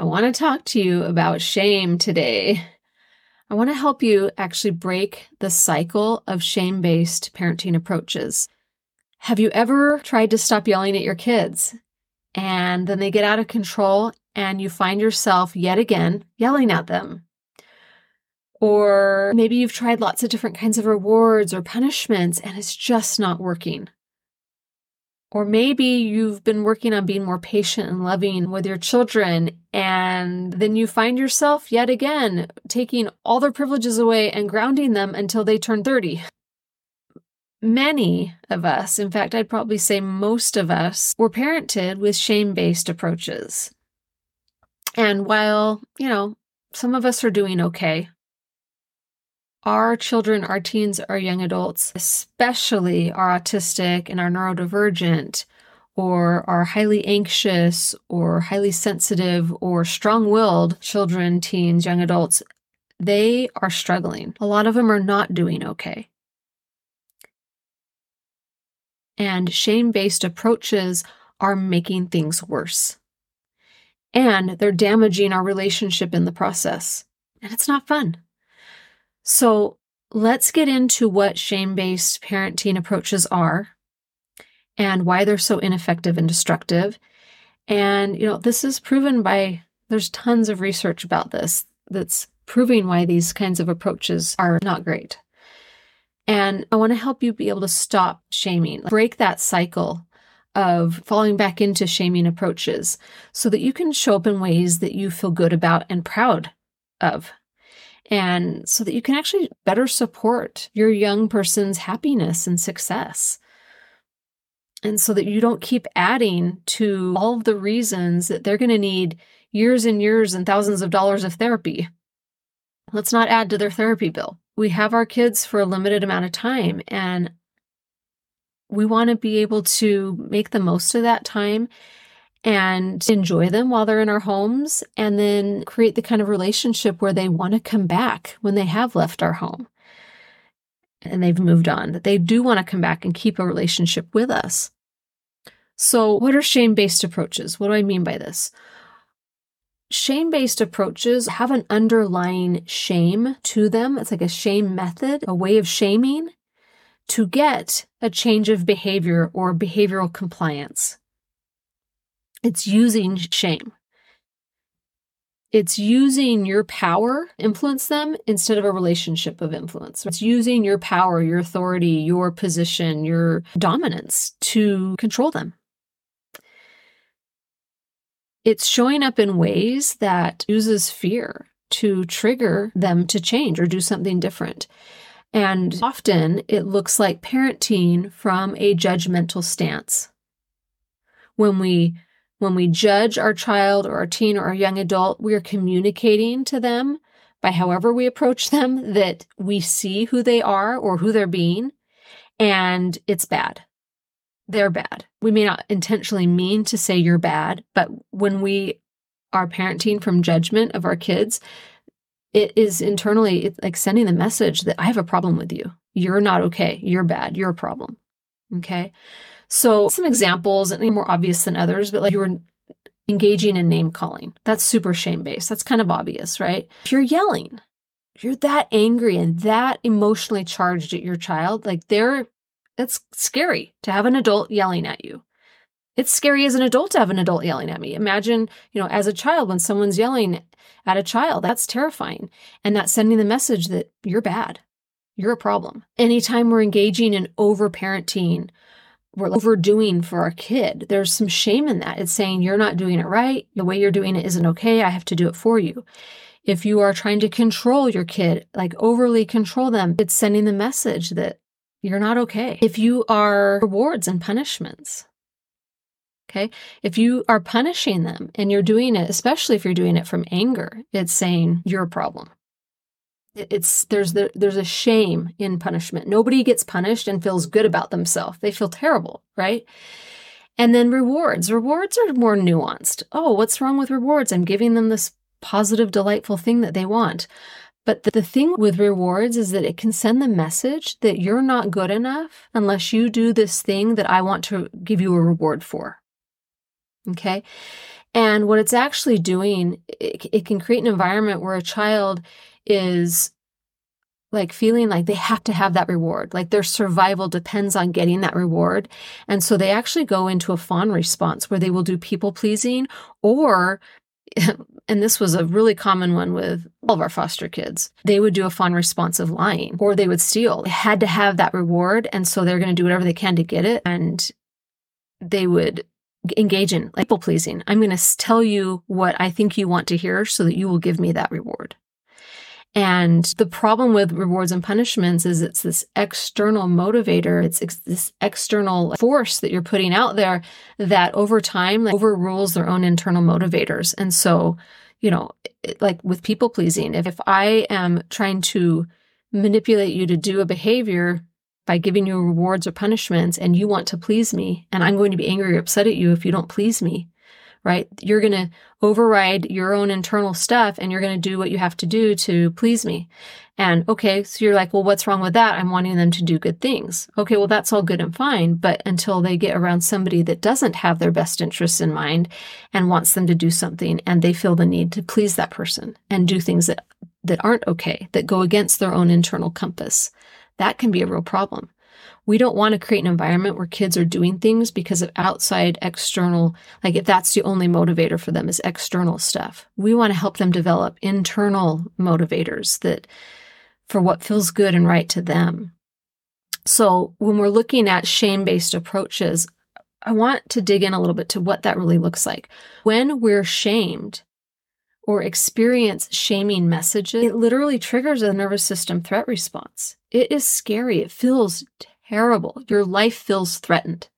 I want to talk to you about shame today. I want to help you actually break the cycle of shame based parenting approaches. Have you ever tried to stop yelling at your kids and then they get out of control and you find yourself yet again yelling at them? Or maybe you've tried lots of different kinds of rewards or punishments and it's just not working. Or maybe you've been working on being more patient and loving with your children, and then you find yourself yet again taking all their privileges away and grounding them until they turn 30. Many of us, in fact, I'd probably say most of us, were parented with shame based approaches. And while, you know, some of us are doing okay, our children, our teens, our young adults, especially our autistic and our neurodivergent, or our highly anxious or highly sensitive or strong willed children, teens, young adults, they are struggling. A lot of them are not doing okay. And shame based approaches are making things worse. And they're damaging our relationship in the process. And it's not fun. So let's get into what shame based parenting approaches are and why they're so ineffective and destructive. And, you know, this is proven by, there's tons of research about this that's proving why these kinds of approaches are not great. And I want to help you be able to stop shaming, break that cycle of falling back into shaming approaches so that you can show up in ways that you feel good about and proud of and so that you can actually better support your young person's happiness and success. And so that you don't keep adding to all of the reasons that they're going to need years and years and thousands of dollars of therapy. Let's not add to their therapy bill. We have our kids for a limited amount of time, and we want to be able to make the most of that time and enjoy them while they're in our homes and then create the kind of relationship where they want to come back when they have left our home and they've moved on, that they do want to come back and keep a relationship with us. So, what are shame based approaches? What do I mean by this? Shame based approaches have an underlying shame to them. It's like a shame method, a way of shaming to get a change of behavior or behavioral compliance. It's using shame. It's using your power influence them instead of a relationship of influence. It's using your power, your authority, your position, your dominance to control them. It's showing up in ways that uses fear to trigger them to change or do something different. And often it looks like parenting from a judgmental stance. When we when we judge our child or our teen or our young adult, we are communicating to them by however we approach them that we see who they are or who they're being, and it's bad. They're bad. We may not intentionally mean to say you're bad, but when we are parenting from judgment of our kids, it is internally like sending the message that I have a problem with you. You're not okay. You're bad. You're a problem. Okay. So some examples, and more obvious than others, but like you were engaging in name calling. That's super shame based. That's kind of obvious, right? If you're yelling, you're that angry and that emotionally charged at your child, like they're, it's scary to have an adult yelling at you. It's scary as an adult to have an adult yelling at me. Imagine, you know, as a child, when someone's yelling at a child, that's terrifying. And that's sending the message that you're bad. You're a problem. Anytime we're engaging in over parenting we're overdoing for our kid. There's some shame in that. It's saying you're not doing it right. The way you're doing it isn't okay. I have to do it for you. If you are trying to control your kid, like overly control them, it's sending the message that you're not okay. If you are rewards and punishments, Okay. If you are punishing them and you're doing it, especially if you're doing it from anger, it's saying you're a problem. It's there's the there's a shame in punishment. Nobody gets punished and feels good about themselves. They feel terrible, right? And then rewards. Rewards are more nuanced. Oh, what's wrong with rewards? I'm giving them this positive, delightful thing that they want. But the thing with rewards is that it can send the message that you're not good enough unless you do this thing that I want to give you a reward for. Okay. And what it's actually doing, it, it can create an environment where a child is like feeling like they have to have that reward, like their survival depends on getting that reward. And so they actually go into a fawn response where they will do people pleasing or and this was a really common one with all of our foster kids. They would do a fawn response of lying or they would steal. They had to have that reward. And so they're going to do whatever they can to get it. And they would engage in like people pleasing. I'm going to tell you what I think you want to hear so that you will give me that reward. And the problem with rewards and punishments is it's this external motivator. It's ex- this external force that you're putting out there that over time like, overrules their own internal motivators. And so, you know, it, like with people pleasing, if, if I am trying to manipulate you to do a behavior by giving you rewards or punishments and you want to please me, and I'm going to be angry or upset at you if you don't please me, right? You're going to override your own internal stuff and you're going to do what you have to do to please me. And okay, so you're like, well, what's wrong with that? I'm wanting them to do good things. Okay, well, that's all good and fine. But until they get around somebody that doesn't have their best interests in mind and wants them to do something and they feel the need to please that person and do things that, that aren't okay, that go against their own internal compass, that can be a real problem. We don't want to create an environment where kids are doing things because of outside external, like if that's the only motivator for them is external stuff. We want to help them develop internal motivators that for what feels good and right to them. So when we're looking at shame based approaches, I want to dig in a little bit to what that really looks like. When we're shamed, or experience shaming messages, it literally triggers a nervous system threat response. It is scary. It feels terrible. Your life feels threatened.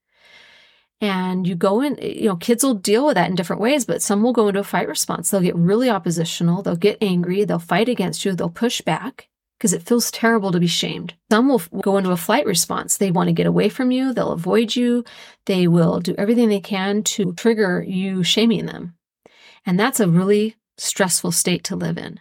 And you go in, you know, kids will deal with that in different ways, but some will go into a fight response. They'll get really oppositional. They'll get angry. They'll fight against you. They'll push back because it feels terrible to be shamed. Some will go into a flight response. They want to get away from you. They'll avoid you. They will do everything they can to trigger you shaming them. And that's a really stressful state to live in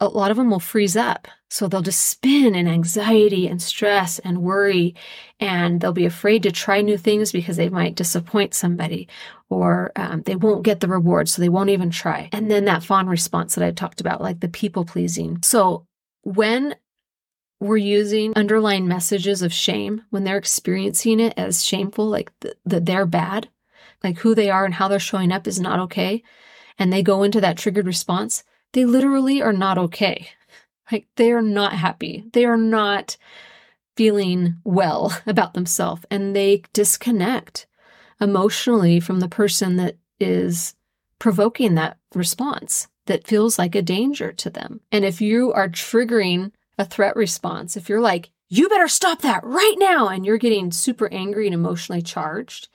a lot of them will freeze up. So they'll just spin in anxiety and stress and worry, and they'll be afraid to try new things because they might disappoint somebody or um, they won't get the reward, so they won't even try. And then that fawn response that I talked about, like the people pleasing. So when we're using underlying messages of shame, when they're experiencing it as shameful, like that the, they're bad, like who they are and how they're showing up is not okay, and they go into that triggered response, they literally are not okay. Like they are not happy. They are not feeling well about themselves and they disconnect emotionally from the person that is provoking that response that feels like a danger to them. And if you are triggering a threat response, if you're like, you better stop that right now, and you're getting super angry and emotionally charged,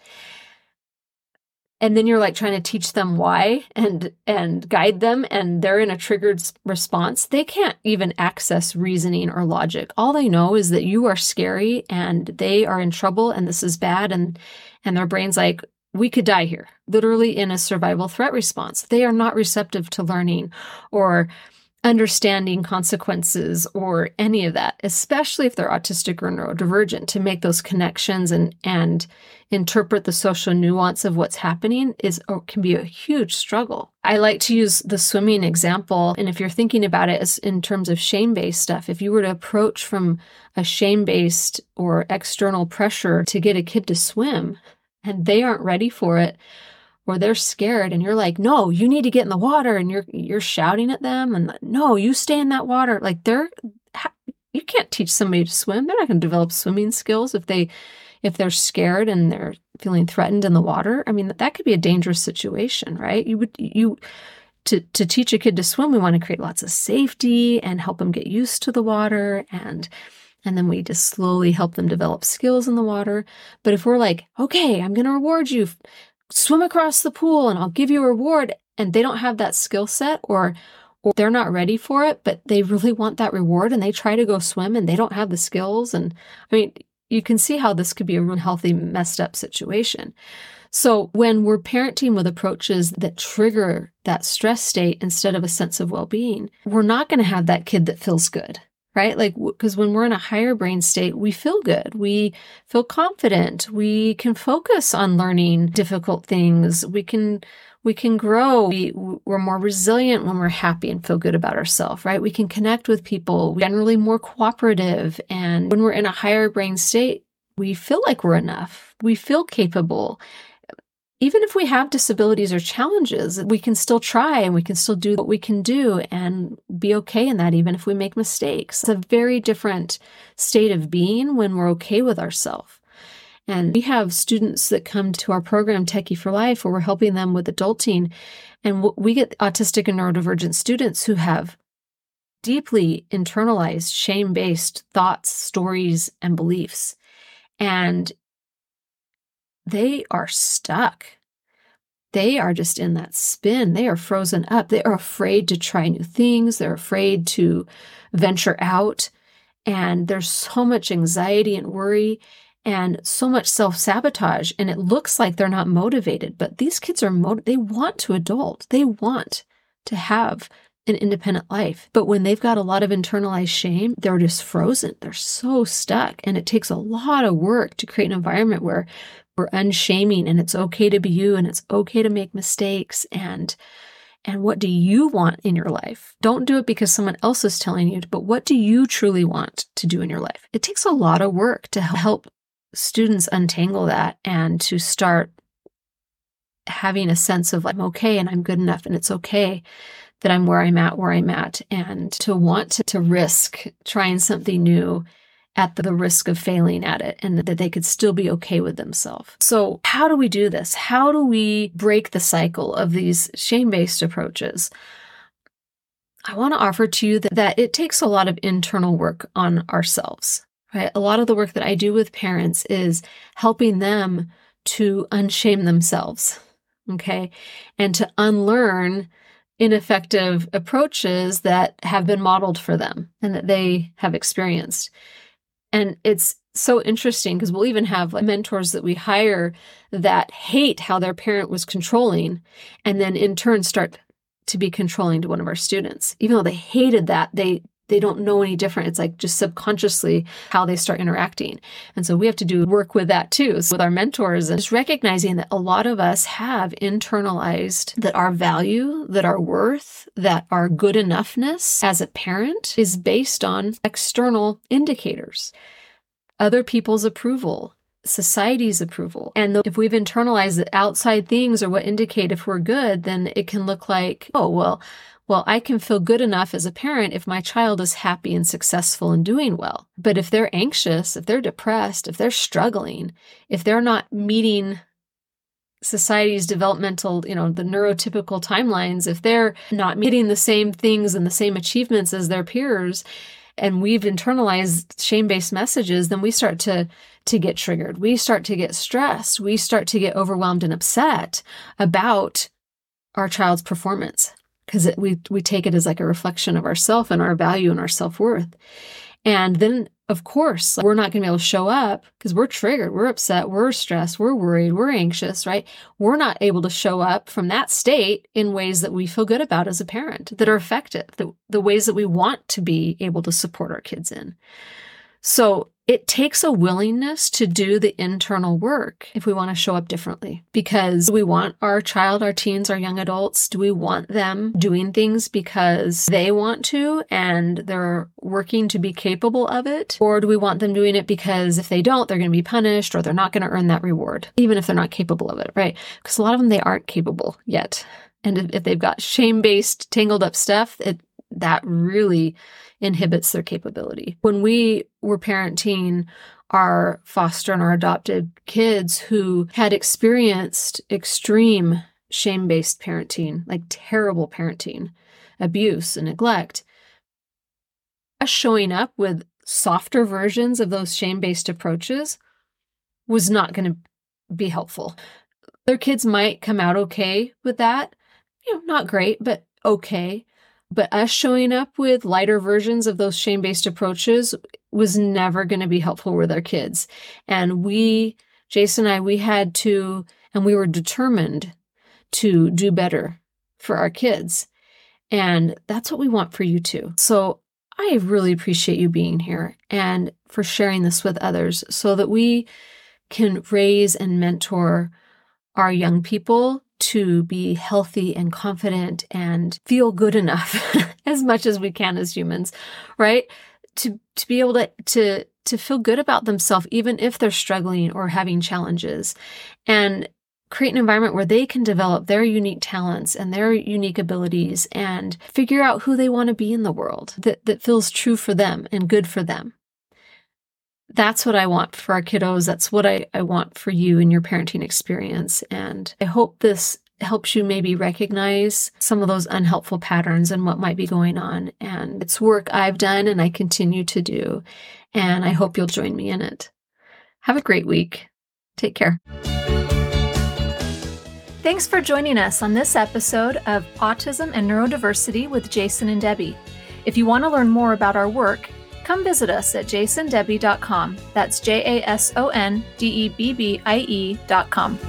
and then you're like trying to teach them why and and guide them and they're in a triggered response. They can't even access reasoning or logic. All they know is that you are scary and they are in trouble and this is bad and and their brains like we could die here. Literally in a survival threat response. They are not receptive to learning or understanding consequences or any of that, especially if they're autistic or neurodivergent, to make those connections and and interpret the social nuance of what's happening is can be a huge struggle. I like to use the swimming example, and if you're thinking about it as in terms of shame-based stuff, if you were to approach from a shame-based or external pressure to get a kid to swim and they aren't ready for it, or they're scared and you're like, "No, you need to get in the water." And you're you're shouting at them and "No, you stay in that water." Like they're you can't teach somebody to swim. They're not going to develop swimming skills if they if they're scared and they're feeling threatened in the water. I mean, that could be a dangerous situation, right? You would you to to teach a kid to swim, we want to create lots of safety and help them get used to the water and And then we just slowly help them develop skills in the water. But if we're like, okay, I'm going to reward you, swim across the pool and I'll give you a reward, and they don't have that skill set or or they're not ready for it, but they really want that reward and they try to go swim and they don't have the skills. And I mean, you can see how this could be a unhealthy, messed up situation. So when we're parenting with approaches that trigger that stress state instead of a sense of well being, we're not going to have that kid that feels good, right? Like, because when we're in a higher brain state, we feel good. We feel confident. We can focus on learning difficult things. We can we can grow. We, we're more resilient when we're happy and feel good about ourselves, right? We can connect with people, generally more cooperative. And when we're in a higher brain state, we feel like we're enough. We feel capable even if we have disabilities or challenges, we can still try and we can still do what we can do and be okay in that, even if we make mistakes. It's a very different state of being when we're okay with ourselves. And we have students that come to our program, Techie for Life, where we're helping them with adulting. And we get autistic and neurodivergent students who have deeply internalized shame based thoughts, stories, and beliefs. And they are stuck. They are just in that spin. They are frozen up. They are afraid to try new things. They're afraid to venture out. And there's so much anxiety and worry and so much self sabotage. And it looks like they're not motivated, but these kids are motivated. They want to adult, they want to have an independent life. But when they've got a lot of internalized shame, they're just frozen. They're so stuck. And it takes a lot of work to create an environment where we're unshaming and it's okay to be you and it's okay to make mistakes and and what do you want in your life? Don't do it because someone else is telling you, but what do you truly want to do in your life? It takes a lot of work to help students untangle that and to start having a sense of like, I'm okay and I'm good enough and it's okay that I'm where I'm at, where I'm at, and to want to, to risk trying something new at the risk of failing at it and that they could still be okay with themselves. So, how do we do this? How do we break the cycle of these shame based approaches? I want to offer to you that, that it takes a lot of internal work on ourselves, right? A lot of the work that I do with parents is helping them to unshame themselves, okay? And to unlearn ineffective approaches that have been modeled for them and that they have experienced. And it's so interesting because we'll even have mentors that we hire that hate how their parent was controlling and then in turn start to be controlling to one of our students. Even though they hated that, they they don't know any different. It's like just subconsciously how they start interacting. And so we have to do work with that too, so with our mentors and just recognizing that a lot of us have internalized that our value, that our worth, that our good enoughness as a parent is based on external indicators, other people's approval, society's approval. And if we've internalized that outside things are what indicate if we're good, then it can look like, oh, well, well, I can feel good enough as a parent if my child is happy and successful and doing well. But if they're anxious, if they're depressed, if they're struggling, if they're not meeting society's developmental, you know, the neurotypical timelines, if they're not meeting the same things and the same achievements as their peers, and we've internalized shame-based messages, then we start to to get triggered. We start to get stressed. We start to get overwhelmed and upset about our child's performance because we we take it as like a reflection of ourself and our value and our self-worth. And then of course, we're not going to be able to show up because we're triggered, we're upset, we're stressed, we're worried, we're anxious, right? We're not able to show up from that state in ways that we feel good about as a parent, that are effective, the, the ways that we want to be able to support our kids in. So it takes a willingness to do the internal work if we want to show up differently. Because we want our child, our teens, our young adults, do we want them doing things because they want to and they're working to be capable of it? Or do we want them doing it because if they don't, they're going to be punished or they're not going to earn that reward, even if they're not capable of it, right? Because a lot of them, they aren't capable yet. And if they've got shame based, tangled up stuff, it, that really inhibits their capability. When we were parenting our foster and our adopted kids who had experienced extreme shame based parenting, like terrible parenting, abuse, and neglect, us showing up with softer versions of those shame based approaches was not going to be helpful. Their kids might come out okay with that. You know, not great, but okay. But us showing up with lighter versions of those shame based approaches was never going to be helpful with our kids. And we, Jason and I, we had to, and we were determined to do better for our kids. And that's what we want for you too. So I really appreciate you being here and for sharing this with others so that we can raise and mentor our young people to be healthy and confident and feel good enough as much as we can as humans, right? To to be able to to to feel good about themselves even if they're struggling or having challenges. And create an environment where they can develop their unique talents and their unique abilities and figure out who they want to be in the world that, that feels true for them and good for them. That's what I want for our kiddos. That's what I, I want for you in your parenting experience. And I hope this helps you maybe recognize some of those unhelpful patterns and what might be going on. And it's work I've done and I continue to do. And I hope you'll join me in it. Have a great week. Take care. Thanks for joining us on this episode of Autism and Neurodiversity with Jason and Debbie. If you want to learn more about our work, come visit us at jasondebbie.com. That's J A S O N D E B B I E.com.